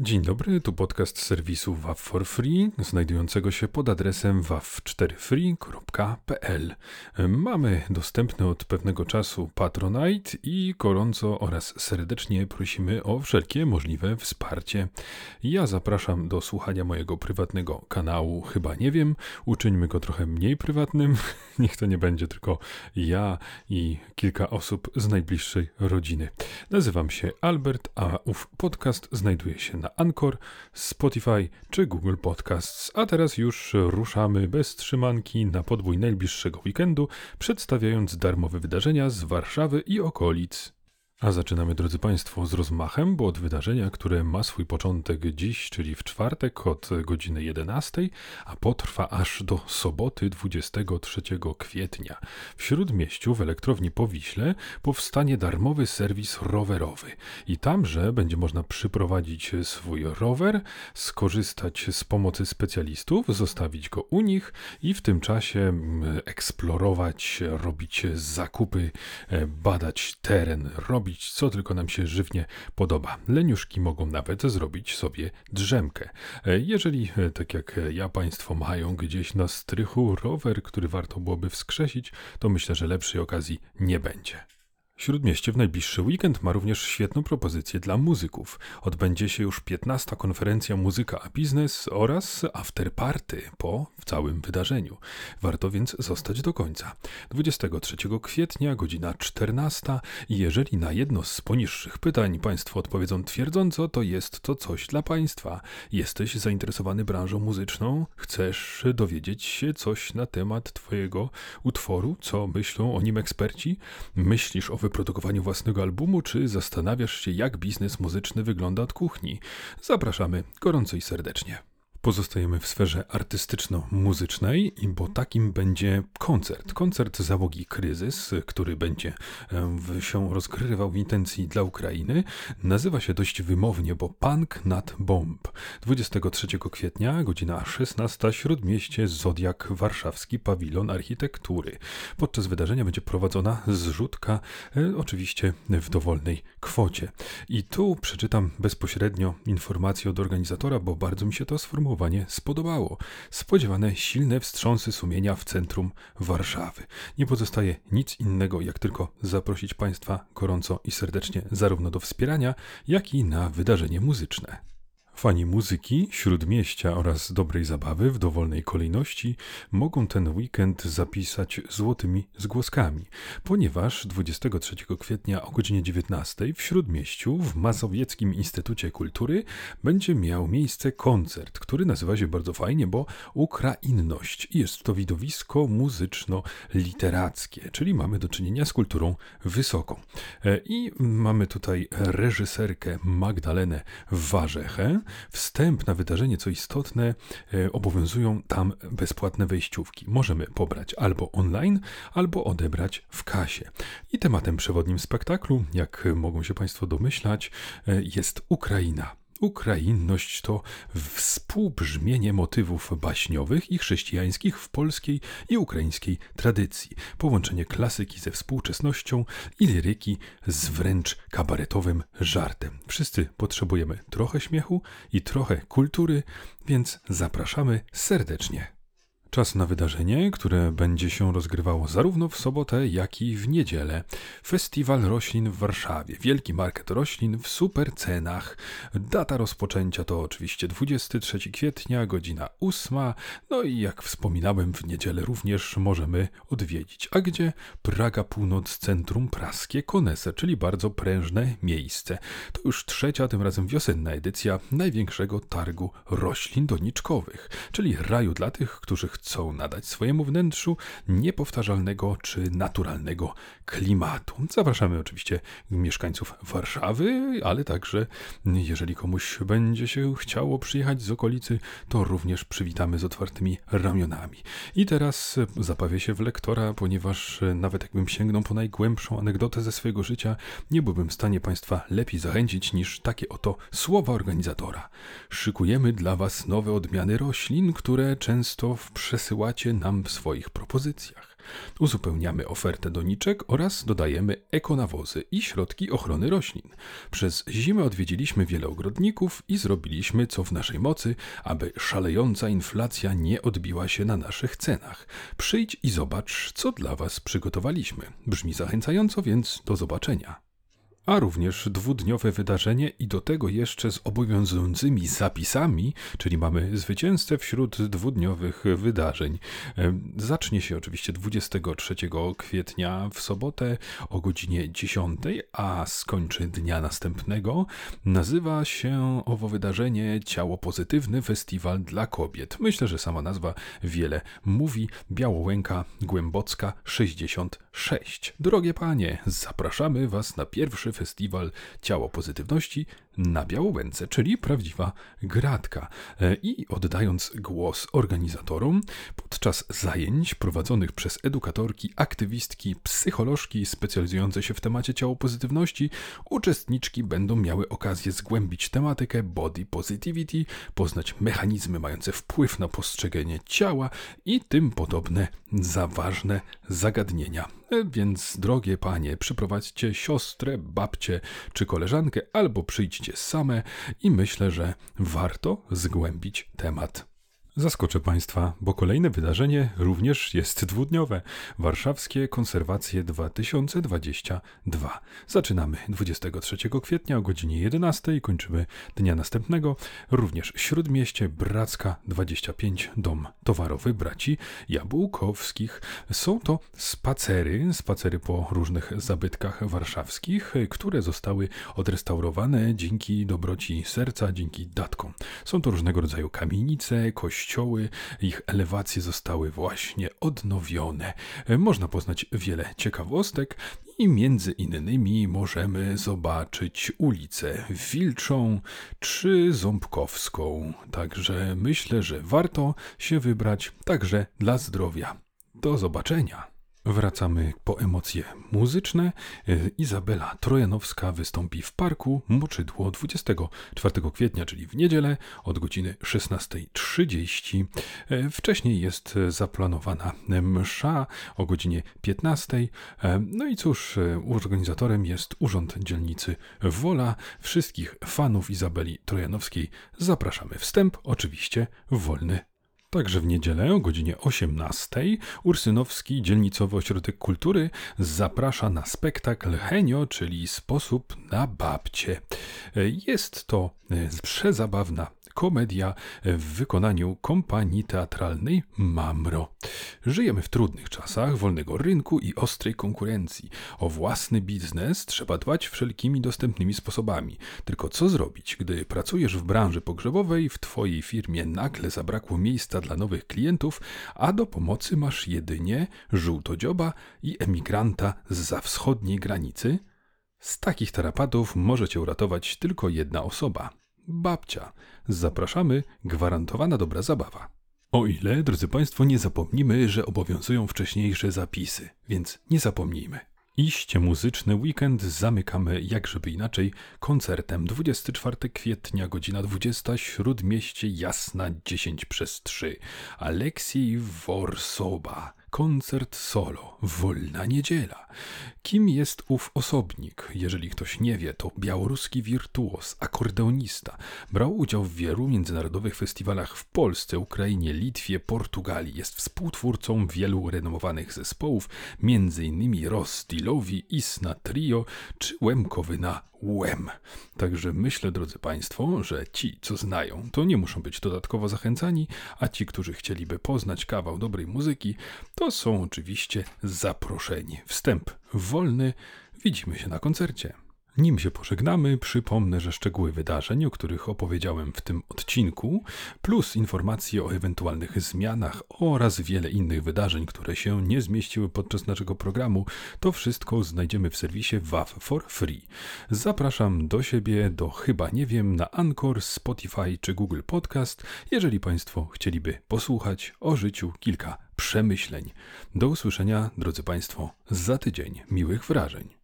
Dzień dobry, tu podcast serwisu WAV for Free, znajdującego się pod adresem wav4free.pl. Mamy dostępny od pewnego czasu Patronite i gorąco oraz serdecznie prosimy o wszelkie możliwe wsparcie. Ja zapraszam do słuchania mojego prywatnego kanału, chyba nie wiem, uczyńmy go trochę mniej prywatnym, niech to nie będzie tylko ja i kilka osób z najbliższej rodziny. Nazywam się Albert, a ów podcast znajduje się na na Anchor, Spotify czy Google Podcasts. A teraz już ruszamy bez trzymanki na podbój najbliższego weekendu, przedstawiając darmowe wydarzenia z Warszawy i okolic. A zaczynamy, drodzy Państwo, z rozmachem, bo od wydarzenia, które ma swój początek dziś, czyli w czwartek od godziny 11, a potrwa aż do soboty 23 kwietnia. W Śródmieściu w elektrowni Powiśle powstanie darmowy serwis rowerowy. I tamże będzie można przyprowadzić swój rower, skorzystać z pomocy specjalistów, zostawić go u nich i w tym czasie mm, eksplorować, robić zakupy, e, badać teren, robić co tylko nam się żywnie podoba. Leniuszki mogą nawet zrobić sobie drzemkę. E, jeżeli, e, tak jak ja, Państwo mają gdzieś na strychu rower, który warto byłoby wskrzesić, to myślę, że lepszej okazji nie będzie. Śródmieście w najbliższy weekend ma również świetną propozycję dla muzyków. Odbędzie się już 15. konferencja Muzyka a Biznes oraz afterparty po całym wydarzeniu. Warto więc zostać do końca. 23 kwietnia, godzina 14 i jeżeli na jedno z poniższych pytań Państwo odpowiedzą twierdząco, to jest to coś dla Państwa. Jesteś zainteresowany branżą muzyczną? Chcesz dowiedzieć się coś na temat Twojego utworu? Co myślą o nim eksperci? Myślisz o wyprodukowaniu własnego albumu, czy zastanawiasz się, jak biznes muzyczny wygląda od kuchni? Zapraszamy gorąco i serdecznie. Pozostajemy w sferze artystyczno-muzycznej, bo takim będzie koncert. Koncert załogi Kryzys, który będzie się rozgrywał w intencji dla Ukrainy. Nazywa się dość wymownie, bo Punk nad Bomb. 23 kwietnia, godzina 16, Śródmieście Zodiak Warszawski, Pawilon Architektury. Podczas wydarzenia będzie prowadzona zrzutka, e, oczywiście w dowolnej kwocie. I tu przeczytam bezpośrednio informację od organizatora, bo bardzo mi się to sformułowało spodobało. Spodziewane silne wstrząsy sumienia w centrum Warszawy. Nie pozostaje nic innego, jak tylko zaprosić Państwa gorąco i serdecznie zarówno do wspierania, jak i na wydarzenie muzyczne. Fani muzyki, śródmieścia oraz dobrej zabawy w dowolnej kolejności mogą ten weekend zapisać złotymi zgłoskami, ponieważ 23 kwietnia o godzinie 19 w śródmieściu w Mazowieckim Instytucie Kultury będzie miał miejsce koncert, który nazywa się bardzo fajnie, bo Ukrainność. Jest to widowisko muzyczno-literackie, czyli mamy do czynienia z kulturą wysoką. E, I mamy tutaj reżyserkę Magdalenę Warzechę, Wstęp na wydarzenie, co istotne, e, obowiązują tam bezpłatne wejściówki. Możemy pobrać albo online, albo odebrać w kasie. I tematem przewodnim spektaklu, jak mogą się Państwo domyślać, e, jest Ukraina. Ukrainność to współbrzmienie motywów baśniowych i chrześcijańskich w polskiej i ukraińskiej tradycji, połączenie klasyki ze współczesnością i liryki z wręcz kabaretowym żartem. Wszyscy potrzebujemy trochę śmiechu i trochę kultury, więc zapraszamy serdecznie. Czas na wydarzenie, które będzie się rozgrywało zarówno w sobotę, jak i w niedzielę. Festiwal roślin w Warszawie. Wielki market roślin w super cenach. Data rozpoczęcia to oczywiście 23 kwietnia, godzina 8. No i jak wspominałem, w niedzielę również możemy odwiedzić. A gdzie? Praga Północ, centrum praskie Konese, czyli bardzo prężne miejsce. To już trzecia, tym razem wiosenna edycja największego targu roślin doniczkowych, czyli raju dla tych, którzy chcą chcą nadać swojemu wnętrzu niepowtarzalnego czy naturalnego klimatu. Zapraszamy oczywiście mieszkańców Warszawy, ale także jeżeli komuś będzie się chciało przyjechać z okolicy, to również przywitamy z otwartymi ramionami. I teraz zapawię się w lektora, ponieważ nawet jakbym sięgnął po najgłębszą anegdotę ze swojego życia, nie byłbym w stanie Państwa lepiej zachęcić niż takie oto słowa organizatora. Szykujemy dla Was nowe odmiany roślin, które często w przestrzeni przesyłacie nam w swoich propozycjach. Uzupełniamy ofertę doniczek oraz dodajemy ekonawozy i środki ochrony roślin. Przez zimę odwiedziliśmy wiele ogrodników i zrobiliśmy co w naszej mocy, aby szalejąca inflacja nie odbiła się na naszych cenach. Przyjdź i zobacz, co dla Was przygotowaliśmy. Brzmi zachęcająco, więc do zobaczenia a również dwudniowe wydarzenie i do tego jeszcze z obowiązującymi zapisami, czyli mamy zwycięzcę wśród dwudniowych wydarzeń. Zacznie się oczywiście 23 kwietnia w sobotę o godzinie 10, a skończy dnia następnego. Nazywa się owo wydarzenie Ciało Pozytywny Festiwal dla Kobiet. Myślę, że sama nazwa wiele mówi. Białołęka Głębocka 66. Drogie panie, zapraszamy Was na pierwszy festiwal Ciało Pozytywności na Białowęce, czyli prawdziwa gratka. E, I oddając głos organizatorom, podczas zajęć prowadzonych przez edukatorki, aktywistki, psycholożki specjalizujące się w temacie ciało pozytywności, uczestniczki będą miały okazję zgłębić tematykę body positivity, poznać mechanizmy mające wpływ na postrzeganie ciała i tym podobne zaważne zagadnienia. E, więc, drogie panie, przyprowadźcie siostrę, babcię czy koleżankę, albo przyjdźcie same i myślę, że warto zgłębić temat. Zaskoczę Państwa, bo kolejne wydarzenie również jest dwudniowe. Warszawskie Konserwacje 2022. Zaczynamy 23 kwietnia o godzinie 11 i kończymy dnia następnego. Również Śródmieście Bracka 25, Dom Towarowy Braci Jabłkowskich. Są to spacery, spacery po różnych zabytkach warszawskich, które zostały odrestaurowane dzięki dobroci serca, dzięki datkom. Są to różnego rodzaju kamienice, kościoły, kościoły, ich elewacje zostały właśnie odnowione. Można poznać wiele ciekawostek i między innymi możemy zobaczyć ulicę Wilczą czy Ząbkowską. Także myślę, że warto się wybrać także dla zdrowia. Do zobaczenia. Wracamy po emocje muzyczne. E, Izabela Trojanowska wystąpi w parku Moczydło 24 kwietnia, czyli w niedzielę od godziny 16.30. E, wcześniej jest zaplanowana msza o godzinie 15. E, no i cóż, organizatorem jest Urząd Dzielnicy Wola. Wszystkich fanów Izabeli Trojanowskiej zapraszamy. Wstęp oczywiście wolny Także w niedzielę o godzinie 18 Ursynowski Dzielnicowy Ośrodek Kultury zaprasza na spektakl Henio, czyli sposób na babcie. Jest to przezabawna komedia w wykonaniu kompanii teatralnej Mamro. Żyjemy w trudnych czasach wolnego rynku i ostrej konkurencji. O własny biznes trzeba dbać wszelkimi dostępnymi sposobami. Tylko co zrobić, gdy pracujesz w branży pogrzebowej, w twojej firmie nagle zabrakło miejsca dla nowych klientów, a do pomocy masz jedynie żółtodzioba i emigranta za wschodniej granicy? Z takich tarapatów może cię uratować tylko jedna osoba babcia. Zapraszamy, gwarantowana dobra zabawa. O ile, drodzy Państwo, nie zapomnimy, że obowiązują wcześniejsze zapisy, więc nie zapomnijmy. Iście muzyczny weekend zamykamy, jak żeby inaczej, koncertem 24 kwietnia, godzina 20, Śródmieście Jasna 10 przez 3. Aleksiej Worsoba koncert solo, wolna niedziela. Kim jest ów osobnik? Jeżeli ktoś nie wie, to białoruski wirtuos, akordeonista. Brał udział w wielu międzynarodowych festiwalach w Polsce, Ukrainie, Litwie, Portugalii. Jest współtwórcą wielu renomowanych zespołów, m.in. Rostilowi, Isna Trio czy Łemkowyna Łem. Także myślę, drodzy Państwo, że ci, co znają, to nie muszą być dodatkowo zachęcani, a ci, którzy chcieliby poznać kawał dobrej muzyki, to są oczywiście zaproszeni. Wstęp wolny. Widzimy się na koncercie. Nim się pożegnamy, przypomnę, że szczegóły wydarzeń, o których opowiedziałem w tym odcinku, plus informacje o ewentualnych zmianach oraz wiele innych wydarzeń, które się nie zmieściły podczas naszego programu, to wszystko znajdziemy w serwisie WAV for Free. Zapraszam do siebie, do chyba nie wiem, na Anchor, Spotify czy Google Podcast, jeżeli Państwo chcieliby posłuchać o życiu kilka przemyśleń. Do usłyszenia, drodzy Państwo, za tydzień. Miłych wrażeń.